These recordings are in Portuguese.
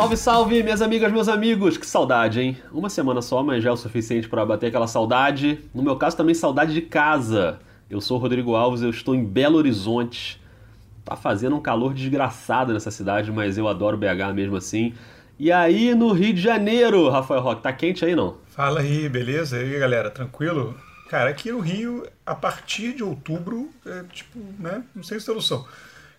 Salve, salve, minhas amigas, meus amigos! Que saudade, hein? Uma semana só, mas já é o suficiente para bater aquela saudade. No meu caso, também saudade de casa. Eu sou o Rodrigo Alves, eu estou em Belo Horizonte. Tá fazendo um calor desgraçado nessa cidade, mas eu adoro BH mesmo assim. E aí no Rio de Janeiro, Rafael Roque, tá quente aí não? Fala aí, beleza? E aí, galera, tranquilo? Cara, aqui no Rio, a partir de outubro, é tipo, né? Não sei solução.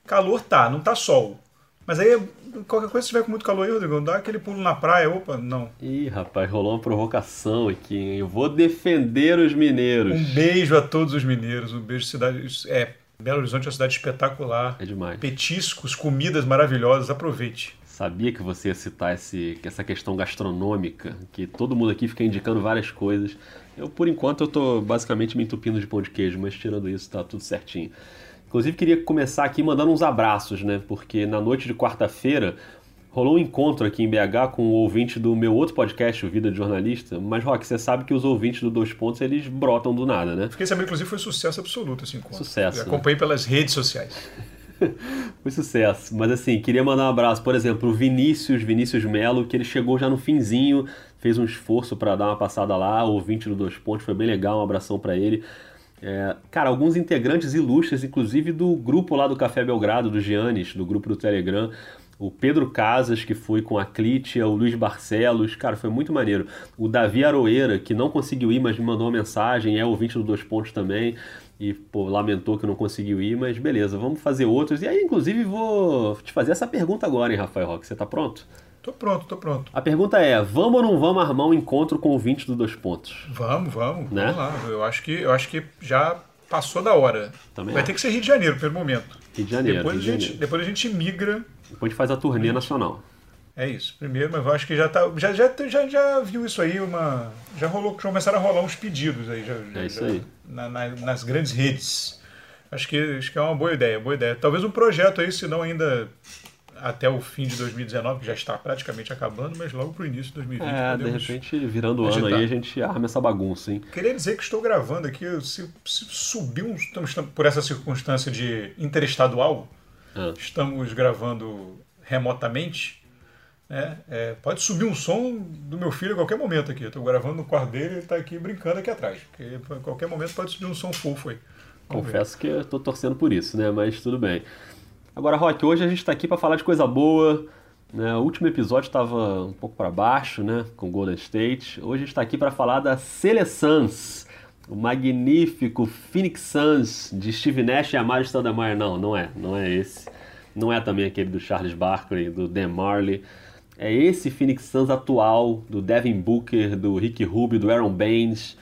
Calor tá, não tá sol. Mas aí, qualquer coisa, se tiver com muito calor aí, Rodrigo, dá aquele pulo na praia, opa, não. Ih, rapaz, rolou uma provocação aqui, hein? Eu vou defender os mineiros. Um beijo a todos os mineiros, um beijo cidade. É, Belo Horizonte é uma cidade espetacular. É demais. Petiscos, comidas maravilhosas, aproveite. Sabia que você ia citar esse, essa questão gastronômica, que todo mundo aqui fica indicando várias coisas. Eu, por enquanto, eu tô basicamente me entupindo de pão de queijo, mas tirando isso, tá tudo certinho. Inclusive, queria começar aqui mandando uns abraços, né? Porque na noite de quarta-feira rolou um encontro aqui em BH com o ouvinte do meu outro podcast, o Vida de Jornalista. Mas, Rock, você sabe que os ouvintes do Dois Pontos, eles brotam do nada, né? Fiquei sabendo, inclusive, foi sucesso absoluto esse encontro. Sucesso. Eu acompanhei pelas redes sociais. Foi sucesso. Mas assim, queria mandar um abraço, por exemplo, o Vinícius, Vinícius Melo, que ele chegou já no finzinho, fez um esforço para dar uma passada lá, o ouvinte do Dois Pontos, foi bem legal, um abração para ele. É, cara, alguns integrantes ilustres, inclusive do grupo lá do Café Belgrado, do Giannis, do grupo do Telegram, o Pedro Casas, que foi com a Clítia, o Luiz Barcelos, cara, foi muito maneiro. O Davi Aroeira, que não conseguiu ir, mas me mandou uma mensagem, é ouvinte do Dois Pontos também e pô, lamentou que não conseguiu ir, mas beleza, vamos fazer outros. E aí, inclusive, vou te fazer essa pergunta agora, hein, Rafael Roque? Você tá pronto? Tô pronto, tô pronto. A pergunta é: vamos ou não vamos armar um encontro com o 20 do Dois Pontos? Vamos, vamos. Né? Vamos lá. Eu acho, que, eu acho que já passou da hora. Também Vai acho. ter que ser Rio de Janeiro, pelo momento. Rio de Janeiro. depois, de a gente, Janeiro. depois a gente migra. Depois a gente faz a turnê nacional. É isso. Primeiro, mas eu acho que já tá. Já, já, já, já viu isso aí, uma. Já rolou, já começaram a rolar uns pedidos aí. Já, já- É isso já- aí. na- na- nas grandes redes. Acho que, acho que é uma boa ideia, boa ideia. Talvez um projeto aí, se não ainda até o fim de 2019, que já está praticamente acabando, mas logo para o início de 2020. É, de repente, virando o ano aí, a gente arma essa bagunça, hein? Queria dizer que estou gravando aqui, se, se subir um. Estamos por essa circunstância de interestadual, Ah. estamos gravando remotamente. Né? É, pode subir um som do meu filho a qualquer momento aqui. Estou gravando no quarto dele e ele está aqui brincando aqui atrás. Porque a qualquer momento pode subir um som fofo aí. Vamos ver. Confesso que eu tô torcendo por isso, né? Mas tudo bem. Agora, Rock, hoje a gente tá aqui para falar de coisa boa. Né? O último episódio estava um pouco para baixo, né? Com Golden State. Hoje a gente tá aqui para falar da Seleçãs. O magnífico Phoenix Suns de Steve Nash e Amaro Stoudemire. Não, não é. Não é esse. Não é também aquele do Charles Barkley, do Dan Marley. É esse Phoenix Suns atual, do Devin Booker, do Rick Rubio, do Aaron Baines,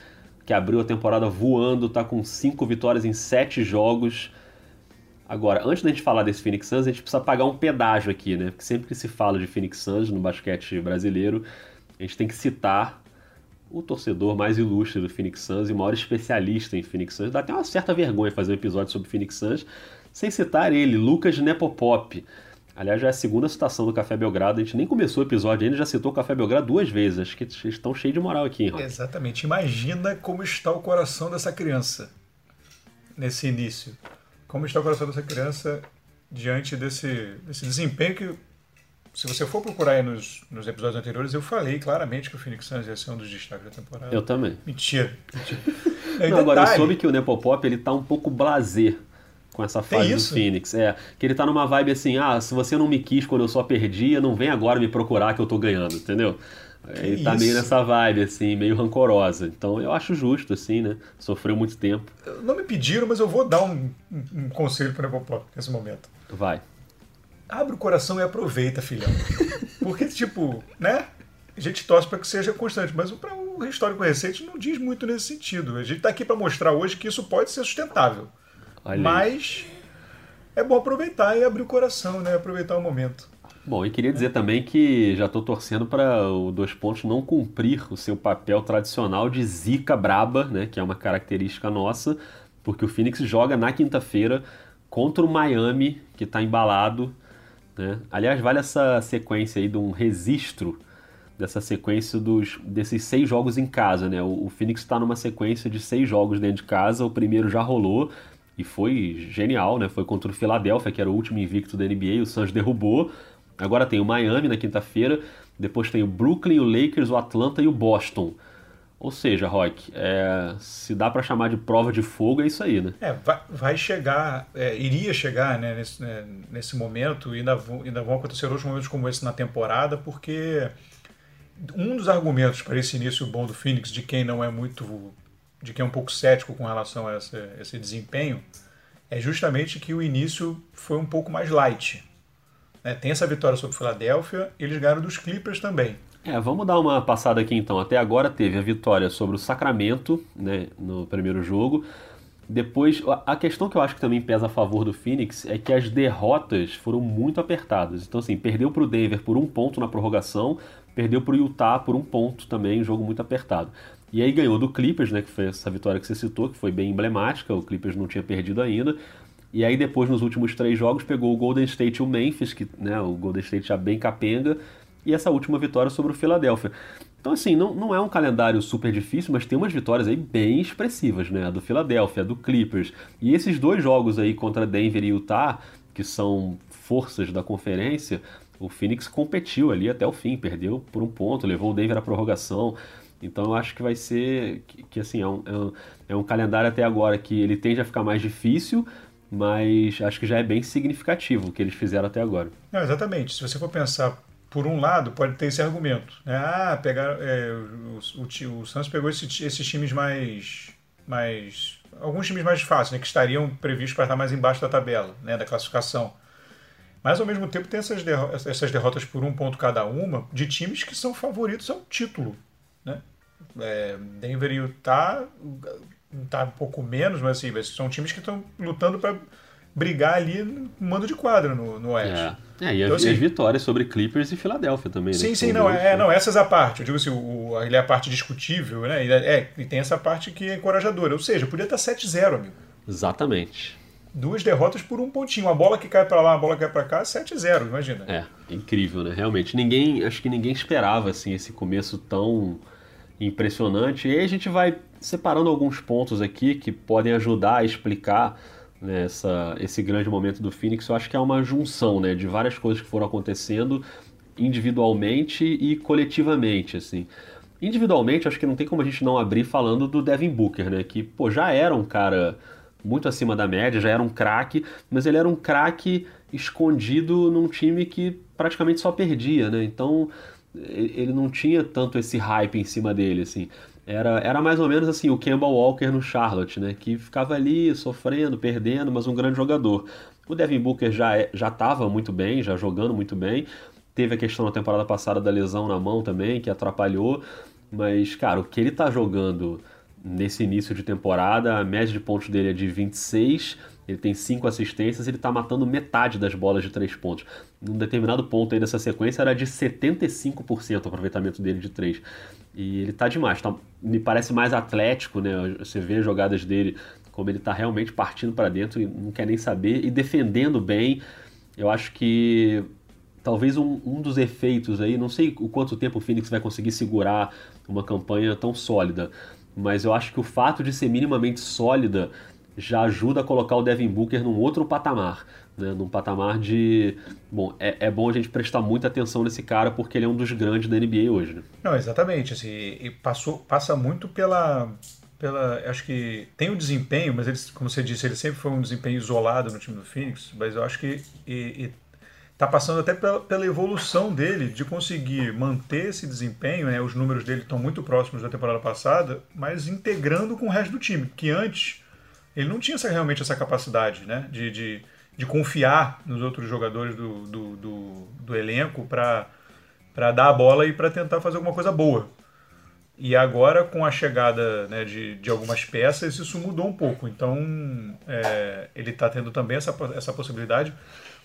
que abriu a temporada voando, tá com cinco vitórias em sete jogos. Agora, antes da gente falar desse Phoenix Suns, a gente precisa pagar um pedágio aqui, né? Porque sempre que se fala de Phoenix Suns no basquete brasileiro, a gente tem que citar o torcedor mais ilustre do Phoenix Suns e o maior especialista em Phoenix Suns. Dá até uma certa vergonha fazer um episódio sobre Phoenix Suns sem citar ele, Lucas Nepopop. Aliás, já é a segunda citação do Café Belgrado. A gente nem começou o episódio ainda, já citou o Café Belgrado duas vezes. Acho que estão cheios de moral aqui, hein, Rock? Exatamente. Imagina como está o coração dessa criança nesse início. Como está o coração dessa criança diante desse, desse desempenho que, se você for procurar aí nos, nos episódios anteriores, eu falei claramente que o Phoenix Suns ia ser um dos destaques da temporada. Eu também. Mentira. mentira. Não, agora eu soube que o Nepopop ele tá um pouco blasé com essa fase do? Phoenix. É, que ele tá numa vibe assim, ah, se você não me quis quando eu só perdia, não vem agora me procurar que eu tô ganhando, entendeu? Ele tá meio nessa vibe, assim, meio rancorosa. Então eu acho justo, assim, né? Sofreu muito tempo. Não me pediram, mas eu vou dar um, um, um conselho para o Nepopop nesse momento. Vai. Abre o coração e aproveita, filhão. Porque, tipo, né? A gente torce para que seja constante, mas para o histórico recente não diz muito nesse sentido. A gente está aqui para mostrar hoje que isso pode ser sustentável. Olha aí. mas é bom aproveitar e abrir o coração, né? Aproveitar o momento. Bom, e queria dizer também que já tô torcendo para o Dois Pontos não cumprir o seu papel tradicional de zica braba, né? Que é uma característica nossa, porque o Phoenix joga na quinta-feira contra o Miami, que está embalado. Né? Aliás, vale essa sequência aí de um registro dessa sequência dos, desses seis jogos em casa, né? O, o Phoenix está numa sequência de seis jogos dentro de casa. O primeiro já rolou e foi genial, né? Foi contra o Philadelphia, que era o último invicto da NBA. O Suns derrubou. Agora tem o Miami na quinta-feira, depois tem o Brooklyn, o Lakers, o Atlanta e o Boston. Ou seja, Rock, é, se dá para chamar de prova de fogo, é isso aí, né? É, vai, vai chegar, é, iria chegar né, nesse, né, nesse momento, e ainda vão, ainda vão acontecer outros momentos como esse na temporada, porque um dos argumentos para esse início bom do Phoenix, de quem não é muito. de quem é um pouco cético com relação a esse, esse desempenho, é justamente que o início foi um pouco mais light. Né? Tem essa vitória sobre Filadélfia, eles ganharam dos Clippers também. É, vamos dar uma passada aqui então. Até agora teve a vitória sobre o Sacramento, né, no primeiro jogo. Depois, a questão que eu acho que também pesa a favor do Phoenix é que as derrotas foram muito apertadas. Então, assim, perdeu para o Denver por um ponto na prorrogação, perdeu para o Utah por um ponto também, um jogo muito apertado. E aí ganhou do Clippers, né, que foi essa vitória que você citou, que foi bem emblemática, o Clippers não tinha perdido ainda. E aí depois, nos últimos três jogos, pegou o Golden State e o Memphis, que né, o Golden State já bem capenga, e essa última vitória sobre o Philadelphia. Então, assim, não, não é um calendário super difícil, mas tem umas vitórias aí bem expressivas, né? A do Philadelphia, a do Clippers. E esses dois jogos aí contra Denver e Utah, que são forças da conferência, o Phoenix competiu ali até o fim, perdeu por um ponto, levou o Denver à prorrogação. Então eu acho que vai ser que, que assim é um, é um, é um calendário até agora que ele tende a ficar mais difícil, mas acho que já é bem significativo o que eles fizeram até agora. Não, exatamente. Se você for pensar por um lado, pode ter esse argumento. Né? Ah, pegar, é, o, o, o, Santos pegou esse, esses times mais, mais. Alguns times mais fáceis, né? que estariam previstos para estar mais embaixo da tabela, né? da classificação. Mas ao mesmo tempo tem essas, derro essas derrotas por um ponto cada uma de times que são favoritos ao título. Né? É, Denver e Utah tá um pouco menos, mas assim, são times que estão lutando para brigar ali no mando de quadra no, no Oeste. É. É, e, então, assim, as vitórias sobre Clippers e Filadélfia também. Sim, né? sim, não, é, não, essas a parte. Eu digo assim, o, ele é a parte discutível, né? E, é, e tem essa parte que é encorajadora. Ou seja, podia estar 7-0, amigo. Exatamente. Duas derrotas por um pontinho. Uma bola que cai para lá, uma bola que cai para cá, 7-0, imagina. É, incrível, né? Realmente. Ninguém, acho que ninguém esperava assim esse começo tão impressionante. E aí a gente vai separando alguns pontos aqui que podem ajudar a explicar né, esse grande momento do Phoenix, eu acho que é uma junção né, de várias coisas que foram acontecendo individualmente e coletivamente. assim. Individualmente, acho que não tem como a gente não abrir falando do Devin Booker, né, que pô, já era um cara muito acima da média, já era um craque, mas ele era um craque escondido num time que praticamente só perdia, né? Então ele não tinha tanto esse hype em cima dele, assim. Era, era mais ou menos assim o Campbell Walker no Charlotte, né? Que ficava ali sofrendo, perdendo, mas um grande jogador. O Devin Booker já é, já estava muito bem, já jogando muito bem. Teve a questão na temporada passada da lesão na mão também, que atrapalhou. Mas, cara, o que ele está jogando nesse início de temporada, a média de pontos dele é de 26, ele tem 5 assistências, ele está matando metade das bolas de 3 pontos. Num determinado ponto aí dessa sequência era de 75% o aproveitamento dele de 3. E ele tá demais, tá, me parece mais atlético, né? Você vê as jogadas dele, como ele tá realmente partindo para dentro e não quer nem saber, e defendendo bem. Eu acho que talvez um, um dos efeitos aí, não sei o quanto tempo o Phoenix vai conseguir segurar uma campanha tão sólida, mas eu acho que o fato de ser minimamente sólida já ajuda a colocar o Devin Booker num outro patamar né, num patamar de. Bom, é, é bom a gente prestar muita atenção nesse cara porque ele é um dos grandes da NBA hoje. Né? Não, exatamente. Assim, e passou, passa muito pela. Pela, acho que tem um desempenho, mas ele, como você disse, ele sempre foi um desempenho isolado no time do Phoenix, mas eu acho que está passando até pela, pela, evolução dele de conseguir manter esse desempenho, né? os números dele estão muito próximos da temporada passada, mas integrando com o resto do time, que antes ele não tinha essa, realmente essa capacidade né? de, de de confiar nos outros jogadores do, do, do, do elenco para dar a bola e para tentar fazer alguma coisa boa. E agora, com a chegada né, de, de algumas peças, isso mudou um pouco. Então, é, ele está tendo também essa, essa possibilidade.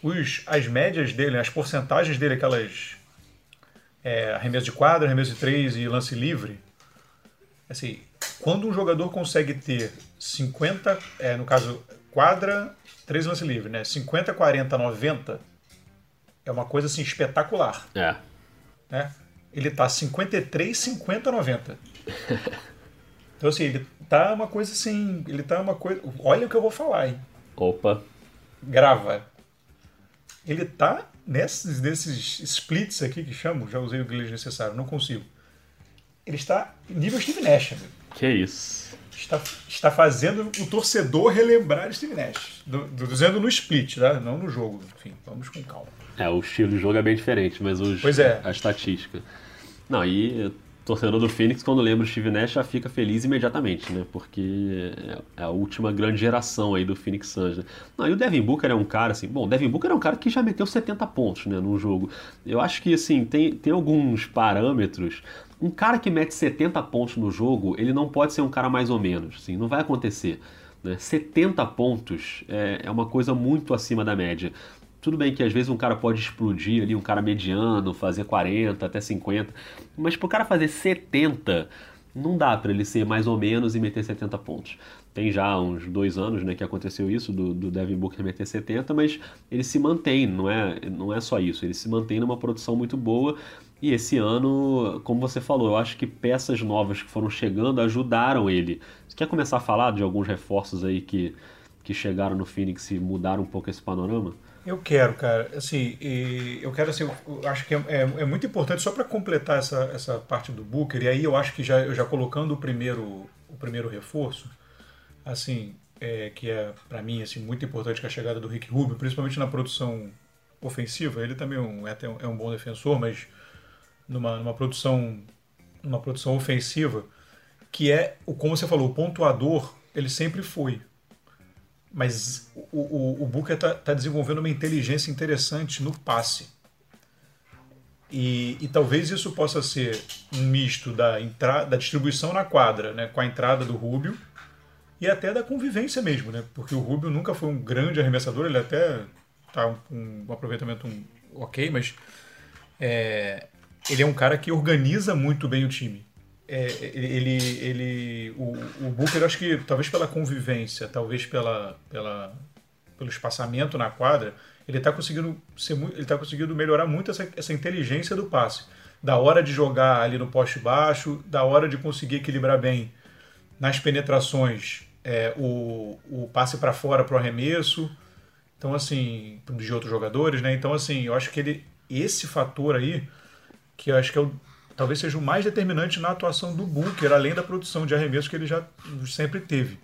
Os, as médias dele, as porcentagens dele, aquelas é, arremesso de quadra, arremesso de três e lance livre, assim, quando um jogador consegue ter 50, é, no caso, quadra, três lances livres, né? 50, 40, 90 é uma coisa assim espetacular. É. Né? Ele tá 53, 50, 90. então assim, ele tá uma coisa assim, ele tá uma coisa, olha o que eu vou falar, hein? Opa. Grava. Ele tá nesses, nesses splits aqui que chamo, já usei o inglês necessário, não consigo. Ele está nível Steve Nash, amigo. Que isso. Está, está fazendo o torcedor relembrar Steve Nash. Do, do, dizendo no split, tá? não no jogo. Enfim, vamos com calma. É, o estilo de jogo é bem diferente, mas os, pois é. a estatística. Não, e torcedor do Phoenix, quando lembra o Steve Nash, já fica feliz imediatamente, né? Porque é a última grande geração aí do Phoenix Suns. Né? Não, e o Devin Booker é um cara assim. Bom, o Devin Booker é um cara que já meteu 70 pontos, né, num jogo. Eu acho que assim tem, tem alguns parâmetros. Um cara que mete 70 pontos no jogo, ele não pode ser um cara mais ou menos. Assim, não vai acontecer. Né? 70 pontos é, é uma coisa muito acima da média. Tudo bem que às vezes um cara pode explodir ali, um cara mediano, fazer 40, até 50, mas pro cara fazer 70, não dá para ele ser mais ou menos e meter 70 pontos. Tem já uns dois anos né, que aconteceu isso, do, do Devin Booker meter 70, mas ele se mantém, não é, não é só isso, ele se mantém numa produção muito boa. E esse ano, como você falou, eu acho que peças novas que foram chegando ajudaram ele. Você quer começar a falar de alguns reforços aí que, que chegaram no Phoenix e mudaram um pouco esse panorama? Eu quero, cara. Assim, eu quero assim, eu acho que é, é, é muito importante só para completar essa, essa parte do Booker. E aí eu acho que já já colocando o primeiro o primeiro reforço, assim, é, que é para mim assim muito importante com a chegada do Rick Rubio, principalmente na produção ofensiva. Ele também é um, é, é um bom defensor, mas numa, numa produção numa produção ofensiva que é o como você falou, o pontuador ele sempre foi mas o, o, o Booker está tá desenvolvendo uma inteligência interessante no passe. E, e, talvez isso possa ser um misto da, entrada, da distribuição na quadra, né, com a entrada do Rubio, e até da convivência mesmo, né, porque o Rubio nunca foi um grande arremessador, ele até tá um, um aproveitamento um, ok, mas é, ele é um cara que organiza muito bem o time. É, ele, ele o, o Booker, acho que talvez pela convivência, talvez pela, pela, pelo espaçamento na quadra, ele está conseguindo ser ele está conseguindo melhorar muito essa, essa inteligência do passe, da hora de jogar ali no poste baixo, da hora de conseguir equilibrar bem nas penetrações, é, o, o passe para fora para o arremesso, então assim de outros jogadores, né? Então assim, eu acho que ele esse fator aí que eu acho que é o talvez seja o mais determinante na atuação do Booker, além da produção de arremesso que ele já sempre teve.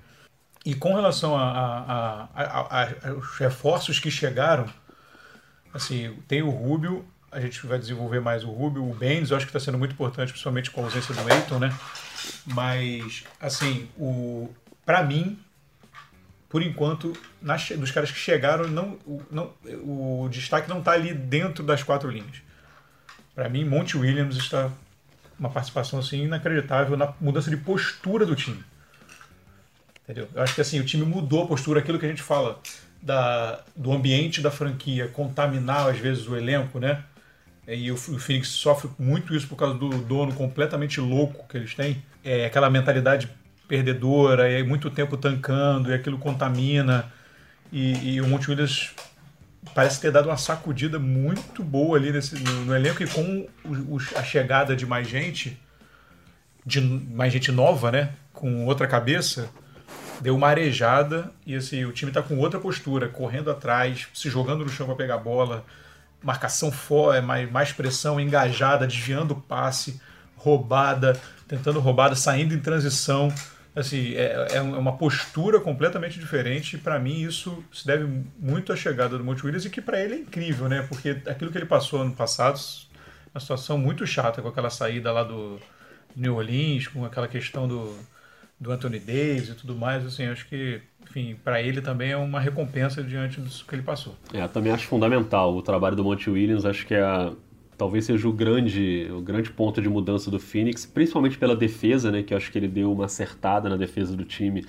E com relação aos reforços que chegaram, assim, tem o Rubio, a gente vai desenvolver mais o Rubio, o Benz, eu acho que está sendo muito importante, principalmente com a ausência do Eiton, né? Mas, assim, o para mim, por enquanto, nas, dos caras que chegaram, não, não, o destaque não está ali dentro das quatro linhas. Para mim, Monte Williams está uma participação assim inacreditável na mudança de postura do time. Entendeu? Eu acho que assim, o time mudou a postura, aquilo que a gente fala da, do ambiente da franquia contaminar às vezes o elenco, né? E o, Phoenix sofre muito isso por causa do dono completamente louco que eles têm. É aquela mentalidade perdedora, e muito tempo tancando, e aquilo contamina. E, e o Monte Williams parece ter dado uma sacudida muito boa ali nesse, no, no elenco e com o, o, a chegada de mais gente, de mais gente nova, né? Com outra cabeça, deu uma arejada e assim, o time está com outra postura, correndo atrás, se jogando no chão para pegar a bola, marcação fora, mais, mais pressão, engajada, desviando o passe, roubada, tentando roubada, saindo em transição assim, é, é, é uma postura completamente diferente e para mim isso se deve muito à chegada do Monte Williams e que para ele é incrível, né? Porque aquilo que ele passou ano passado, uma situação muito chata com aquela saída lá do New Orleans, com aquela questão do, do Anthony Davis e tudo mais, assim, acho que, enfim, para ele também é uma recompensa diante disso que ele passou. É, também acho fundamental o trabalho do Monte Williams, acho que é talvez seja o grande, o grande ponto de mudança do Phoenix, principalmente pela defesa, né, que eu acho que ele deu uma acertada na defesa do time.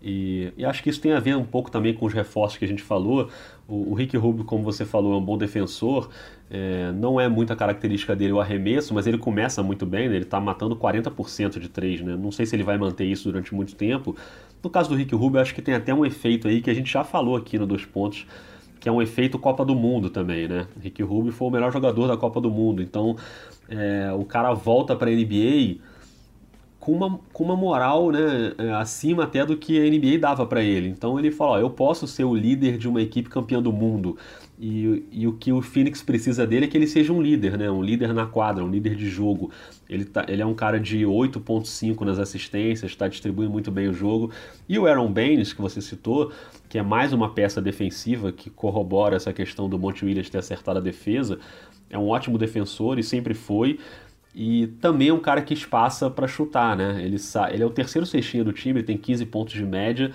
E, e, acho que isso tem a ver um pouco também com os reforços que a gente falou. O, o Rick Rubio, como você falou, é um bom defensor. É, não é muita característica dele o arremesso, mas ele começa muito bem, né? ele está matando 40% de três. Né? Não sei se ele vai manter isso durante muito tempo. No caso do Rick Rubio, acho que tem até um efeito aí que a gente já falou aqui no Dois Pontos, que é um efeito Copa do Mundo também, né? Rick Rubio foi o melhor jogador da Copa do Mundo, então é, o cara volta para a NBA com uma, com uma moral né, é, acima até do que a NBA dava para ele. Então ele falou: ó, eu posso ser o líder de uma equipe campeã do mundo. E, e o que o Phoenix precisa dele é que ele seja um líder, né? um líder na quadra, um líder de jogo. Ele, tá, ele é um cara de 8,5 nas assistências, está distribuindo muito bem o jogo. E o Aaron Baines, que você citou, que é mais uma peça defensiva que corrobora essa questão do Monte Williams ter acertado a defesa, é um ótimo defensor e sempre foi. E também é um cara que espaça para chutar, né? Ele, ele é o terceiro cestinha do time, ele tem 15 pontos de média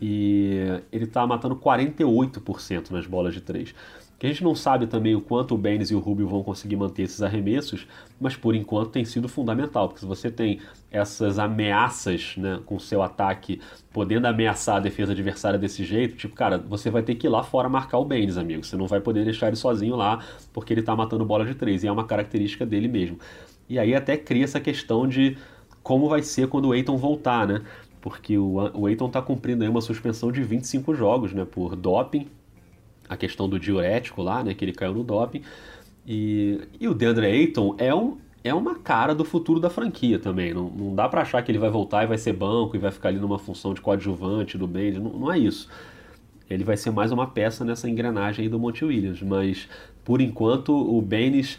e ele está matando 48% nas bolas de três. Que a gente não sabe também o quanto o Baines e o Rubio vão conseguir manter esses arremessos, mas por enquanto tem sido fundamental, porque se você tem essas ameaças né, com o seu ataque, podendo ameaçar a defesa adversária desse jeito, tipo, cara, você vai ter que ir lá fora marcar o Baines, amigo. Você não vai poder deixar ele sozinho lá, porque ele está matando bola de três, e é uma característica dele mesmo. E aí até cria essa questão de como vai ser quando o Eiton voltar, né? Porque o, o Eiton está cumprindo aí uma suspensão de 25 jogos, né? Por doping, a questão do diurético lá, né? Que ele caiu no doping. E, e o DeAndre Ayton é, um, é uma cara do futuro da franquia também. Não, não dá para achar que ele vai voltar e vai ser banco e vai ficar ali numa função de coadjuvante do Bend. Não, não é isso. Ele vai ser mais uma peça nessa engrenagem aí do Monte Williams. Mas, por enquanto, o Baines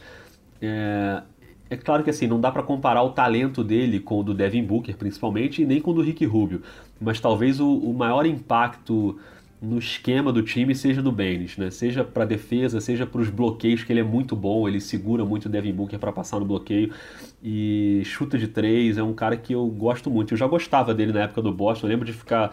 é, é claro que assim, não dá para comparar o talento dele com o do Devin Booker, principalmente, e nem com o do Rick Rubio. Mas talvez o, o maior impacto no esquema do time seja do Baines, né? Seja para defesa, seja para os bloqueios, que ele é muito bom, ele segura muito o Devin Booker para passar no bloqueio e chuta de três, é um cara que eu gosto muito. Eu já gostava dele na época do Boston, eu lembro de ficar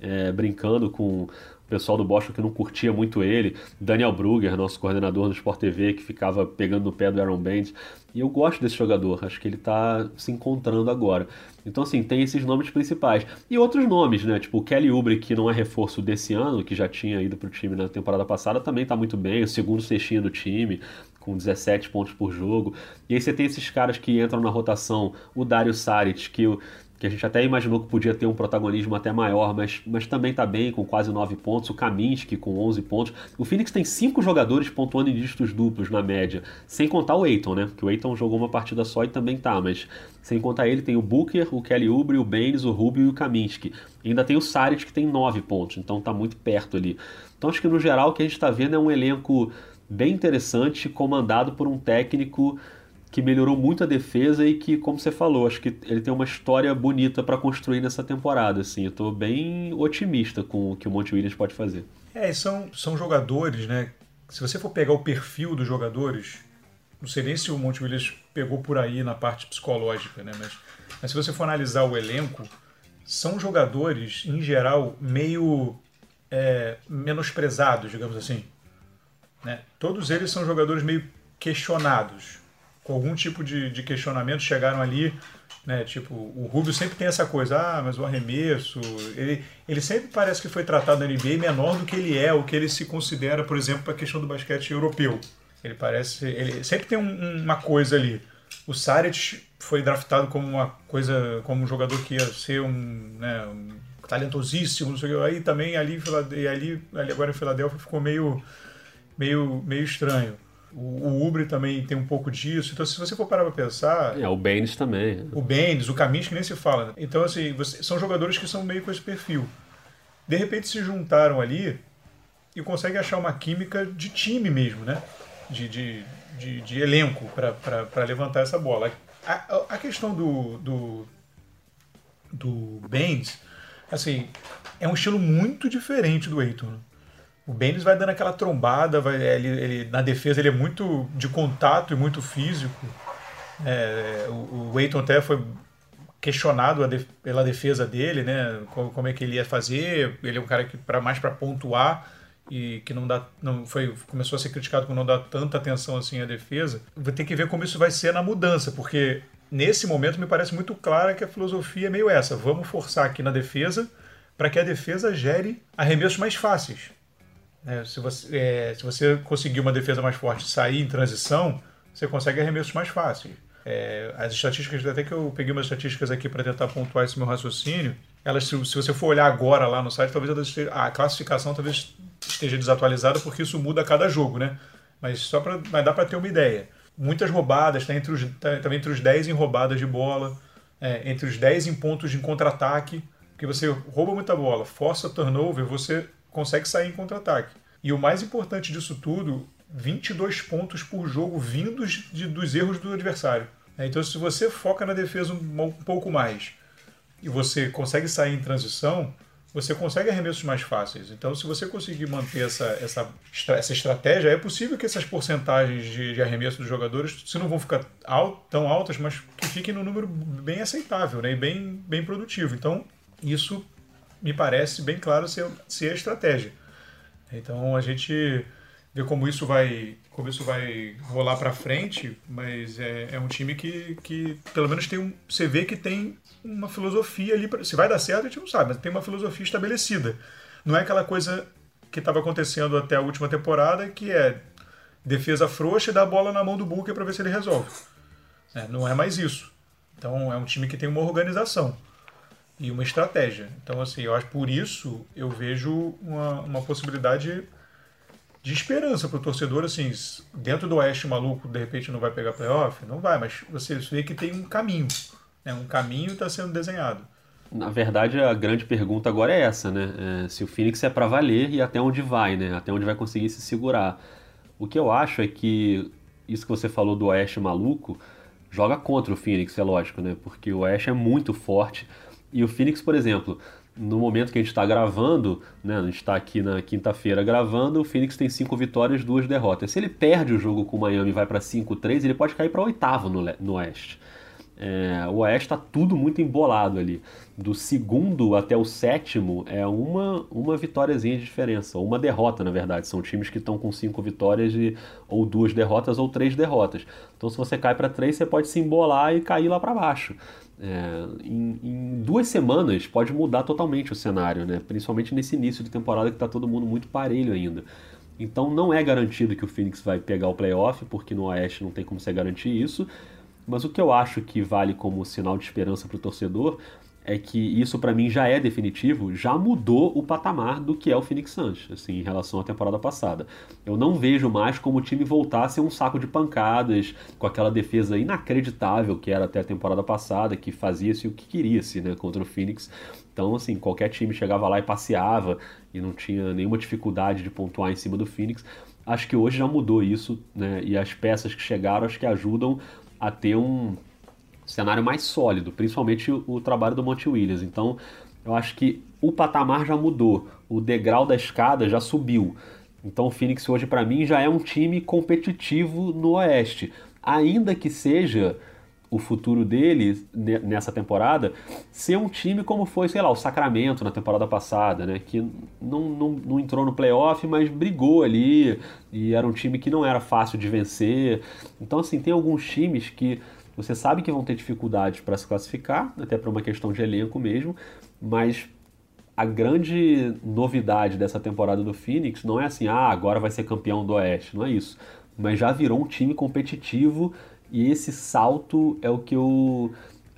é, brincando com pessoal do Boston que não curtia muito ele, Daniel Brugger, nosso coordenador do Sport TV, que ficava pegando no pé do Aaron Baines. E eu gosto desse jogador, acho que ele está se encontrando agora. Então, assim, tem esses nomes principais. E outros nomes, né? Tipo o Kelly Oubre, que não é reforço desse ano, que já tinha ido para o time na temporada passada, também está muito bem. O segundo cestinha do time, com 17 pontos por jogo. E aí você tem esses caras que entram na rotação. O Dario Saric, que que a gente até imaginou que podia ter um protagonismo até maior, mas, mas também está bem, com quase 9 pontos. O Kaminsky com 11 pontos. O Phoenix tem 5 jogadores pontuando em dígitos duplos na média, sem contar o Eiton, né? Porque o Eiton jogou uma partida só e também tá, mas sem contar ele, tem o Booker, o Kelly Oubre, o Baines, o Rubio e o Kaminsky. E ainda tem o Saric, que tem 9 pontos, então tá muito perto ali. Então acho que no geral o que a gente está vendo é um elenco bem interessante, comandado por um técnico que melhorou muito a defesa e que, como você falou, acho que ele tem uma história bonita para construir nessa temporada. Assim, eu estou bem otimista com o que o Monte Williams pode fazer. É, são, são jogadores, né? Se você for pegar o perfil dos jogadores, não sei nem se o Monte Williams pegou por aí na parte psicológica, né? Mas, mas se você for analisar o elenco, são jogadores, em geral, meio é, menosprezados, digamos assim. Né? Todos eles são jogadores meio questionados com algum tipo de, de questionamento chegaram ali, né? Tipo, o Rubio sempre tem essa coisa, ah, mas o arremesso, ele, ele sempre parece que foi tratado na NBA menor do que ele é, o que ele se considera, por exemplo, para a questão do basquete europeu. Ele parece, ele sempre tem um, uma coisa ali. O Saric foi draftado como uma coisa, como um jogador que ia ser um, né, um talentosíssimo, não sei o que. Aí também ali, ali, ali agora em Filadélfia ficou meio, meio, meio estranho. O, Ubre também tem um pouco disso. Então, se você for parar para pensar. É, o Baines também. O Baines, o Caminhos, que nem se fala. Né? Então, assim, você, são jogadores que são meio com esse perfil. De repente se juntaram ali e conseguem achar uma química de time mesmo, né? De, de, de, de elenco para levantar essa bola. A, a, a questão do, do, do Baines, assim, é um estilo muito diferente do Eiton. O Baines vai dando aquela trombada, vai, ele, ele, na defesa ele é muito de contato e muito físico. É, o, Eiton até foi questionado def, pela defesa dele, né? Como, como, é que ele ia fazer. Ele é um cara que para mais para pontuar e que não dá, não foi começou a ser criticado por não dar tanta atenção assim à defesa. Vai ter que ver como isso vai ser na mudança, porque nesse momento me parece muito clara que a filosofia é meio essa: vamos forçar aqui na defesa para que a defesa gere arremessos mais fáceis. É, se, você, é, se você conseguir uma defesa mais forte sair em transição, você consegue arremessos mais fáceis. É, as estatísticas, até que eu peguei umas estatísticas aqui para tentar pontuar esse meu raciocínio, elas, se, se, você for olhar agora lá no site, talvez esteja, a classificação talvez esteja desatualizada, porque isso muda a cada jogo, né? Mas só para dá para ter uma ideia. Muitas roubadas, está entre, os, tá, tá entre os 10 em roubadas de bola. é, entre os 10 em pontos de contra-ataque, porque você rouba muita bola, força turnover, você consegue sair em contra-ataque. E o mais importante disso tudo, 22 pontos por jogo vindos de, dos erros do adversário. É, então, se você foca na defesa um, pouco mais e você consegue sair em transição, você consegue arremessos mais fáceis. Então, se você conseguir manter essa, essa, essa estratégia, é possível que essas porcentagens de, de arremesso dos jogadores, se não vão ficar alt, tão altas, mas que fiquem no número bem aceitável né, e bem, bem produtivo. Então, isso me parece bem claro ser, ser a estratégia. Então, a gente ver como isso vai como isso vai rolar para frente, mas é, é, um time que, que pelo menos tem um, você vê que tem uma filosofia ali, pra, se vai dar certo a gente não sabe, mas tem uma filosofia estabelecida. Não é aquela coisa que estava acontecendo até a última temporada, que é defesa frouxa e dar a bola na mão do Booker para ver se ele resolve. É, não é mais isso. Então é um time que tem uma organização e uma estratégia. Então assim, eu acho por isso eu vejo uma, uma possibilidade de esperança para o torcedor, assim, dentro do Oeste maluco, de repente não vai pegar playoff? Não vai, mas você vê que tem um caminho, né? um caminho está sendo desenhado. Na verdade, a grande pergunta agora é essa, né? É, se o Phoenix é para valer e até onde vai, né? Até onde vai conseguir se segurar. O que eu acho é que isso que você falou do Oeste maluco joga contra o Phoenix, é lógico, né? Porque o Oeste é muito forte e o Phoenix, por exemplo, no momento que a gente está gravando, né, a gente está aqui na quinta-feira gravando, o Phoenix tem cinco vitórias, duas derrotas. Se ele perde o jogo com o Miami e vai para 5-3, ele pode cair para oitavo no, no Oeste. É, o Oeste está tudo muito embolado ali. Do segundo até o sétimo é uma, uma vitóriazinha de diferença, uma derrota, na verdade. São times que estão com cinco vitórias ou duas derrotas ou três derrotas. Então, se você cai para três, você pode se embolar e cair lá para baixo. É, em, em, duas semanas pode mudar totalmente o cenário, né? principalmente nesse início de temporada que está todo mundo muito parelho ainda. Então não é garantido que o Phoenix vai pegar o playoff, porque no Oeste não tem como você garantir isso. Mas o que eu acho que vale como sinal de esperança para o torcedor é que isso para mim já é definitivo, já mudou o patamar do que é o Phoenix Suns, assim, em relação à temporada passada. Eu não vejo mais como o time voltar a ser um saco de pancadas, com aquela defesa inacreditável que era até a temporada passada, que fazia-se o que queria-se, né, contra o Phoenix. Então, assim, qualquer time chegava lá e passeava e não tinha nenhuma dificuldade de pontuar em cima do Phoenix. Acho que hoje já mudou isso, né, e as peças que chegaram acho que ajudam a ter um cenário mais sólido, principalmente o, o trabalho do Monte Williams. Então, eu acho que o patamar já mudou, o degrau da escada já subiu. Então, o Phoenix hoje, para mim, já é um time competitivo no Oeste. Ainda que seja o futuro dele nessa temporada ser um time como foi, sei lá, o Sacramento na temporada passada, né? Que não, não, não entrou no playoff, mas brigou ali e era um time que não era fácil de vencer. Então, assim, tem alguns times que você sabe que vão ter dificuldades para se classificar, até por uma questão de elenco mesmo, mas a grande novidade dessa temporada do Phoenix não é assim, ah, agora vai ser campeão do Oeste, não é isso. Mas já virou um time competitivo e esse salto é o que eu.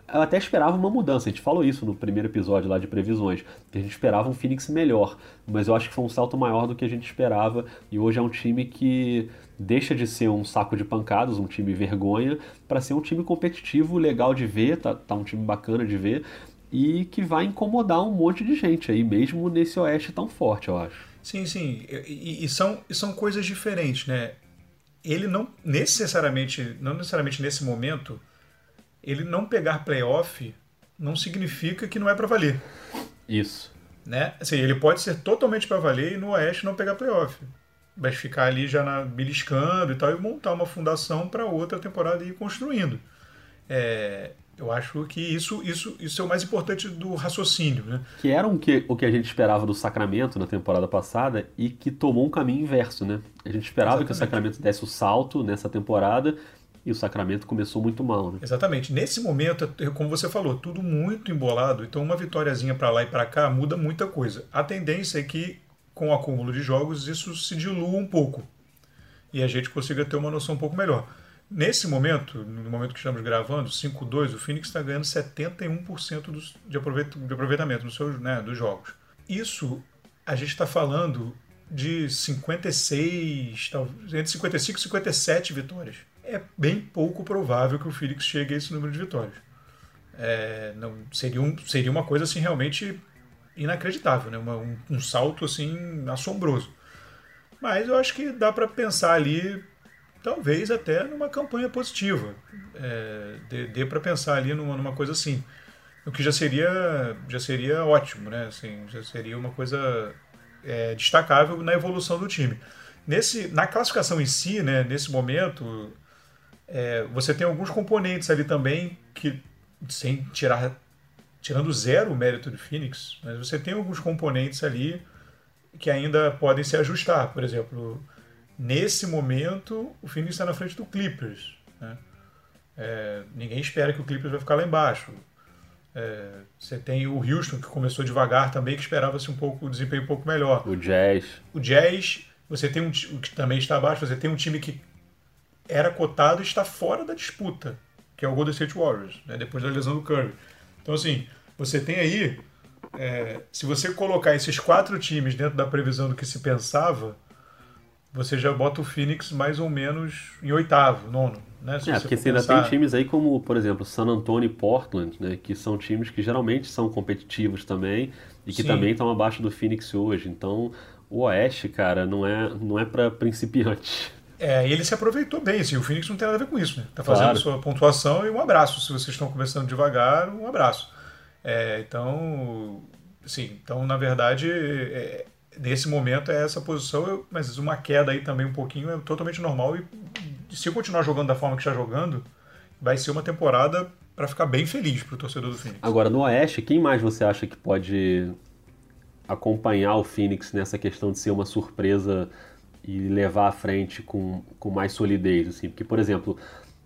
Eu até esperava uma mudança, a gente falou isso no primeiro episódio lá de previsões, que a gente esperava um Phoenix melhor, mas eu acho que foi um salto maior do que a gente esperava e hoje é um time que deixa de ser um saco de pancadas, um time vergonha, para ser um time competitivo, legal de ver, tá, tá um time bacana de ver e que vai incomodar um monte de gente aí, mesmo nesse oeste tão forte, eu acho. Sim, sim. E, e, são, e são coisas diferentes, né? Ele não necessariamente, não necessariamente nesse momento, ele não pegar playoff não significa que não é para valer. Isso. Né? Assim, ele pode ser totalmente para valer e no Oeste não pegar playoff vai ficar ali já na, beliscando e tal, e montar uma fundação para outra temporada e ir construindo. É, eu acho que isso, isso, isso é o mais importante do raciocínio. Né? Que era um que, o que a gente esperava do Sacramento na temporada passada e que tomou um caminho inverso. Né? A gente esperava Exatamente. que o Sacramento desse o salto nessa temporada e o Sacramento começou muito mal. Né? Exatamente. Nesse momento, é, como você falou, tudo muito embolado, então uma vitóriazinha para lá e para cá muda muita coisa. A tendência é que com o acúmulo de jogos, isso se dilua um pouco e a gente consiga ter uma noção um pouco melhor. Nesse momento, no momento que estamos gravando, 5-2, o Phoenix está ganhando 71% dos, de, aproveitamento dos, seus, né, dos jogos. Isso a gente está falando de 56, entre 55 e 57 vitórias. É bem pouco provável que o Phoenix chegue a esse número de vitórias. É, não, seria, um, seria uma coisa assim realmente inacreditável, né? Uma, um, um, salto assim assombroso. Mas eu acho que dá para pensar ali, talvez até numa campanha positiva. É, dê, dê para pensar ali numa, numa coisa assim. O que já seria, já seria ótimo, né? Assim, já seria uma coisa é, destacável na evolução do time. Nesse, na classificação em si, né, nesse momento, é, você tem alguns componentes ali também que, sem tirar tirando zero o mérito do Phoenix, mas você tem alguns componentes ali que ainda podem se ajustar. Por exemplo, nesse momento, o Phoenix está na frente do Clippers. Né? É, ninguém espera que o Clippers vai ficar lá embaixo. É, você tem o Houston, que começou devagar também, que esperava-se um pouco, o desempenho um pouco melhor. O Jazz. O Jazz, você tem um que também está abaixo, você tem um time que era cotado e está fora da disputa, que é o Golden State Warriors, né, depois da lesão do Curry. Então, assim, você tem aí, é, se você colocar esses quatro times dentro da previsão do que se pensava, você já bota o Phoenix mais ou menos em oitavo, nono. Né? Se é, porque você pensar... ainda tem times aí como, por exemplo, San Antonio e Portland, né, que são times que geralmente são competitivos também e que Sim. também estão abaixo do Phoenix hoje. Então, o Oeste, cara, não é, não é para principiante. É, ele se aproveitou bem, assim, o Phoenix não tem nada a ver com isso, né? Tá fazendo claro. sua pontuação e um abraço. Se vocês estão começando devagar, um abraço. É, então, assim, então, na verdade, é, nesse momento é essa posição, mas uma queda aí também um pouquinho é totalmente normal e se continuar jogando da forma que está jogando, vai ser uma temporada para ficar bem feliz para o torcedor do Phoenix. Agora, no Oeste, quem mais você acha que pode acompanhar o Phoenix nessa questão de ser uma surpresa e levar à frente com, com mais solidez, assim. Porque, por exemplo,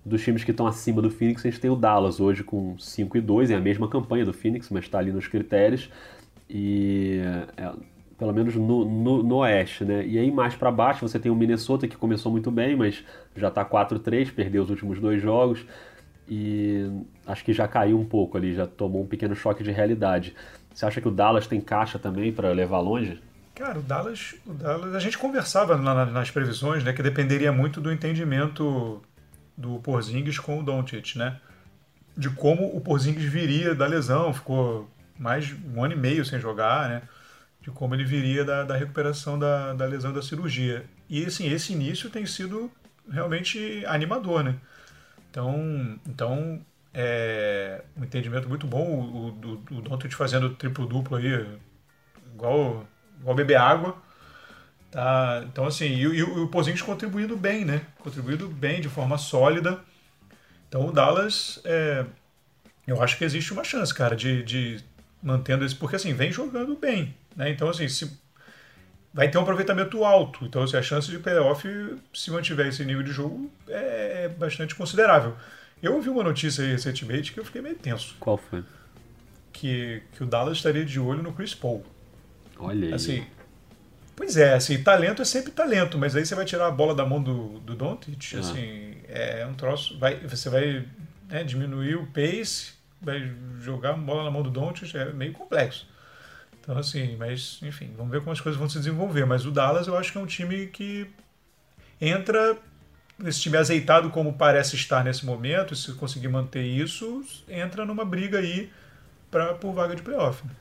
dos times que estão acima do Phoenix, a gente tem o Dallas hoje com 5 e 2, é a mesma campanha do Phoenix, mas está ali nos critérios. E é, pelo menos no, no, no, oeste, né? E aí mais para baixo você tem o Minnesota que começou muito bem, mas já está 4-3, perdeu os últimos dois jogos e acho que já caiu um pouco ali, já tomou um pequeno choque de realidade. Você acha que o Dallas tem caixa também para levar longe? Cara, o Dallas, o Dallas, a gente conversava na, nas previsões, né, que dependeria muito do entendimento do Porzingis com o Doncic, né? De como o Porzingis viria da lesão, ficou mais um ano e meio sem jogar, né? De como ele viria da, da recuperação da, da lesão da cirurgia. E assim, esse início tem sido realmente animador, né? Então, então é um entendimento muito bom. O, o, o Doncic fazendo triplo-duplo aí, igual igual beber água. Tá? Então, assim, e, e, e o Porzingis contribuindo bem, né? Contribuindo bem, de forma sólida. Então, o Dallas, é, eu acho que existe uma chance, cara, de, de mantendo esse... Porque, assim, vem jogando bem, né? Então, assim, se, vai ter um aproveitamento alto. Então, assim, a chance de playoff, se mantiver esse nível de jogo, é, é bastante considerável. Eu ouvi uma notícia aí recentemente que eu fiquei meio tenso. Qual foi? Que, que o Dallas estaria de olho no Chris Paul. Olha aí. Assim, pois é, assim, talento é sempre talento, mas aí você vai tirar a bola da mão do, do Doncic, ah. assim, é um troço, vai, você vai né, diminuir o pace, vai jogar bola na mão do Doncic, é meio complexo. Então, assim, mas, enfim, vamos ver como as coisas vão se desenvolver. Mas o Dallas eu acho que é um time que entra, esse time azeitado como parece estar nesse momento, se conseguir manter isso, entra numa briga aí pra, por vaga de playoff. Né?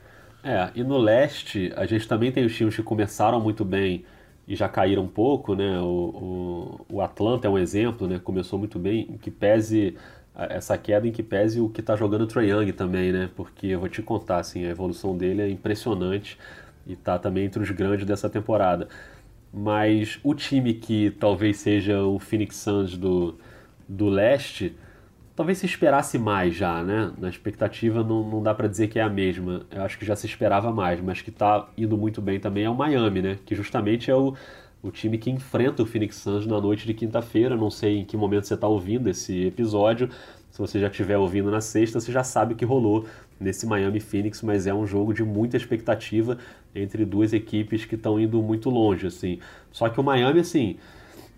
É, e no leste, a gente também tem os times que começaram muito bem e já caíram um pouco, né? O, o, o Atlanta é um exemplo, né? Começou muito bem, em que pese essa queda em que pese o que está jogando o Trae Young também, né? Porque eu vou te contar, assim, a evolução dele é impressionante e está também entre os grandes dessa temporada. Mas o time que talvez seja o Phoenix Suns do, do leste talvez se esperasse mais já, né? Na expectativa não, não dá para dizer que é a mesma. Eu acho que já se esperava mais, mas que tá indo muito bem também é o Miami, né? Que justamente é o, o time que enfrenta o Phoenix Suns na noite de quinta-feira. Não sei em que momento você está ouvindo esse episódio. Se você já estiver ouvindo na sexta, você já sabe o que rolou nesse Miami Phoenix, mas é um jogo de muita expectativa entre duas equipes que estão indo muito longe, assim. Só que o Miami, assim,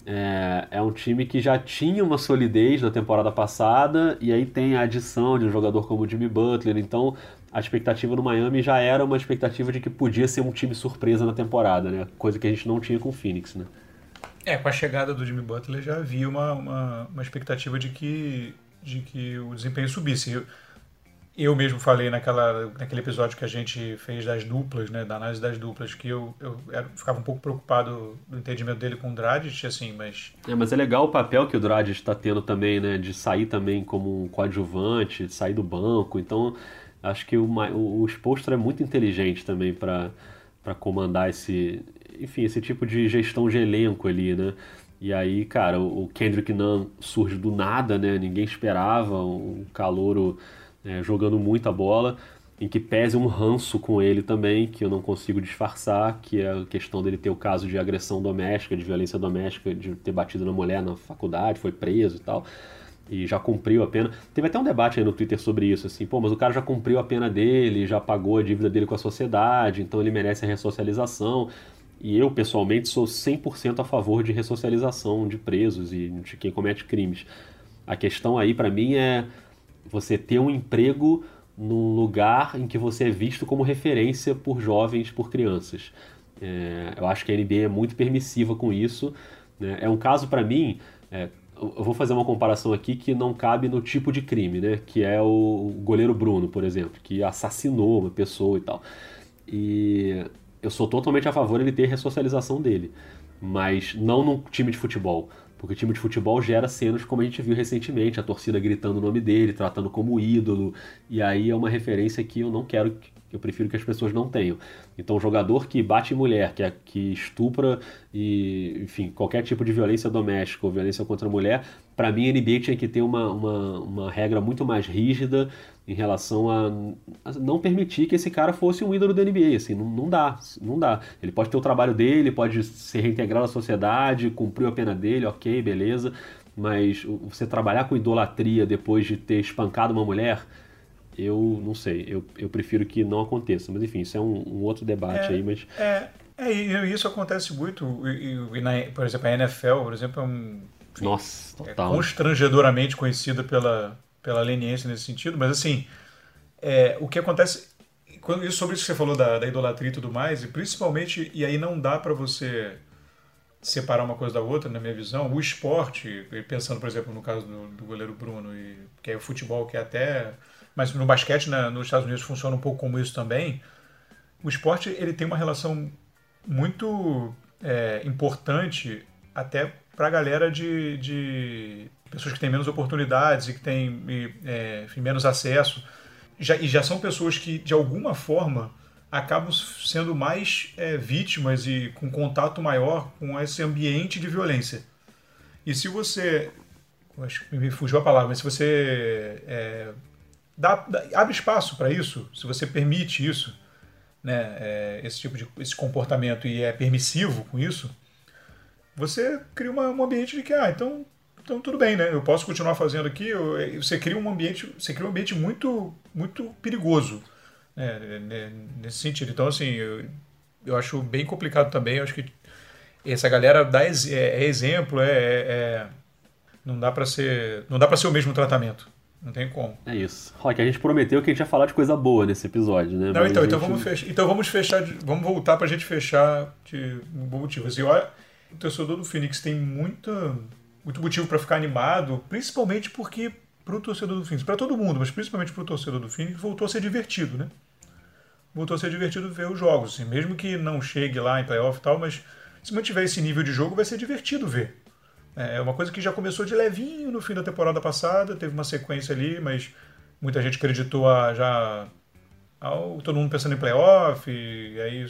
é, é, um time que já tinha uma solidez na temporada passada e aí tem a adição de um jogador como o Jimmy Butler. Então a expectativa no Miami já era uma expectativa de que podia ser um time surpresa na temporada, né? Coisa que a gente não tinha com o Phoenix, né? É, com a chegada do Jimmy Butler já havia uma, uma, uma expectativa de que, de que o desempenho subisse. eu mesmo falei naquela, naquele episódio que a gente fez das duplas, né, da análise das duplas, que eu, eu era, ficava um pouco preocupado do entendimento dele com o Dragic, assim, mas... É, mas é legal o papel que o Dragic está tendo também, né, de sair também como um coadjuvante, de sair do banco, então acho que o, o, o é muito inteligente também para comandar esse, enfim, esse tipo de gestão de elenco ali, né, e aí, cara, o Kendrick Nunn surge do nada, né? Ninguém esperava, um calouro é, jogando muita bola, em que pese um ranço com ele também, que eu não consigo disfarçar, que é a questão dele ter o caso de agressão doméstica, de violência doméstica, de ter batido na mulher na faculdade, foi preso e tal, e já cumpriu a pena. Teve até um debate aí no Twitter sobre isso, assim, pô, mas o cara já cumpriu a pena dele, já pagou a dívida dele com a sociedade, então ele merece a ressocialização. E eu, pessoalmente, sou 100% a favor de ressocialização de presos e de quem comete crimes. A questão aí, para mim, é você ter um emprego num lugar em que você é visto como referência por jovens, por crianças. É, eu acho que a NBA é muito permissiva com isso. Né? É um caso, para mim, é, eu vou fazer uma comparação aqui que não cabe no tipo de crime, né? que é o goleiro Bruno, por exemplo, que assassinou uma pessoa e tal. E eu sou totalmente a favor ele ter ressocialização dele, mas não num time de futebol. Porque time de futebol gera cenas como a gente viu recentemente, a torcida gritando o nome dele, tratando como ídolo, e aí é uma referência que eu não quero, eu prefiro que as pessoas não tenham. Então, um jogador que bate em mulher, que, é, que estupra e, enfim, qualquer tipo de violência doméstica ou violência contra a mulher, para mim a NBA tinha que ter uma, uma, uma regra muito mais rígida em relação a, a, não permitir que esse cara fosse um ídolo da NBA, assim, não, não dá, não dá. Ele pode ter o trabalho dele, pode se reintegrar na sociedade, cumpriu a pena dele, ok, beleza, mas você trabalhar com idolatria depois de ter espancado uma mulher, eu não sei, eu, eu prefiro que não aconteça, mas enfim, isso é um, um outro debate é, aí, mas... É, é, isso acontece muito, e, e na, por exemplo, a NFL, por exemplo, é um... Nossa, total. É constrangedoramente conhecida pela pela leniência nesse sentido, mas assim, é, o que acontece quando isso sobre isso que você falou da, da, idolatria e tudo mais, e principalmente, e aí não dá para você separar uma coisa da outra, na minha visão, o esporte, pensando, por exemplo, no caso do, do goleiro Bruno, e, que é o futebol, que é até. Mas no basquete na, nos Estados Unidos funciona um pouco como isso também. O esporte ele tem uma relação muito é, importante até para a galera de, de pessoas que têm menos oportunidades e que têm é, enfim, menos acesso. Já, e já são pessoas que, de alguma forma, acabam sendo mais é, vítimas e com contato maior com esse ambiente de violência. E se você. Acho que me fugiu a palavra, mas se você é, dá, dá, abre espaço para isso, se você permite isso, né, é, esse tipo de esse comportamento e é permissivo com isso, você cria uma, um ambiente de que, ah, então então tudo bem, né? Eu posso continuar fazendo aqui. Eu, você cria um ambiente, você cria um ambiente muito, muito perigoso né? né nesse sentido. Então assim, eu, eu acho bem complicado também. Eu acho que essa galera dá é, é exemplo, é, é, é não dá para ser, não dá para ser o mesmo tratamento. Não tem como. É isso. Rock, a gente prometeu que a gente ia falar de coisa boa nesse episódio, né? Não, então, então, vamos fechar, então vamos fechar. Vamos voltar pra gente fechar de um bom motivo. Assim, olha, o torcedor do Phoenix tem muita muito motivo para ficar animado, principalmente porque para o torcedor do Phoenix, para todo mundo, mas principalmente para o torcedor do Phoenix, voltou a ser divertido, né? Voltou a ser divertido ver os jogos, assim, mesmo que não chegue lá em playoff e tal, mas se mantiver esse nível de jogo, vai ser divertido ver. É uma coisa que já começou de levinho no fim da temporada passada, teve uma sequência ali, mas muita gente acreditou a já todo mundo pensando em playoff, e aí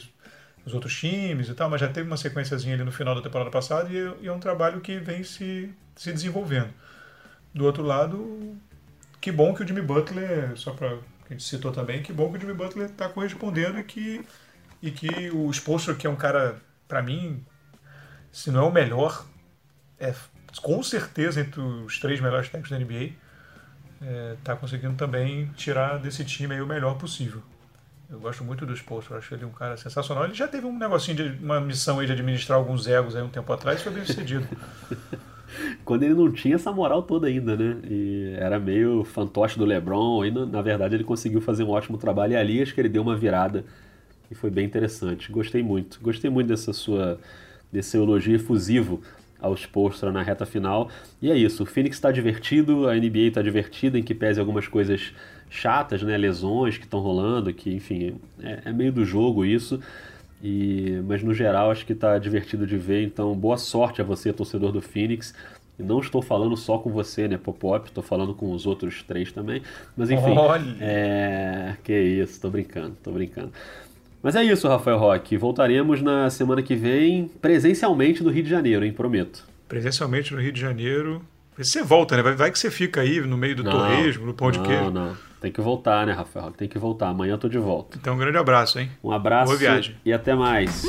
os outros times e tal, mas já teve uma sequenciazinha ali no final da temporada passada e, e é um trabalho que vem se, se desenvolvendo. Do outro lado, que bom que o Jimmy Butler, só para que a gente citou também, que bom que o Jimmy Butler está correspondendo e que, e que o Spolster, que é um cara, para mim, se não é o melhor, é com certeza entre os três melhores técnicos da NBA, está é, conseguindo também tirar desse time o melhor possível. Eu gosto muito do Spolstra, acho ele um cara sensacional. Ele já teve um negocinho de uma missão aí de administrar alguns egos aí um tempo atrás e foi bem sucedido. Quando ele não tinha essa moral toda ainda, né? E era meio fantoche do LeBron, e na verdade ele conseguiu fazer um ótimo trabalho e ali acho que ele deu uma virada e foi bem interessante. Gostei muito. Gostei muito dessa sua desse elogio efusivo ao Spolstra na reta final. E é isso, o Phoenix está divertido, a NBA está divertida, em que pese algumas coisas chatas, né? Lesões que estão rolando, que enfim, é, é, meio do jogo isso. E, mas no geral acho que está divertido de ver, então boa sorte a você, torcedor do Phoenix. E não estou falando só com você, né, Popop, estou falando com os outros três também. Mas enfim, Olha. é... que isso, estou brincando, estou brincando. Mas é isso, Rafael Roque. Voltaremos na semana que vem presencialmente no Rio de Janeiro, hein? Prometo. Presencialmente no Rio de Janeiro. Você volta, né? Vai, que você fica aí no meio do Não, torresmo, no pão de não, queijo. Não, Tem que voltar, né, Rafael Roque? Tem que voltar. Amanhã eu tô de volta. Então, um grande abraço, hein? Um abraço Boa viagem. e até mais.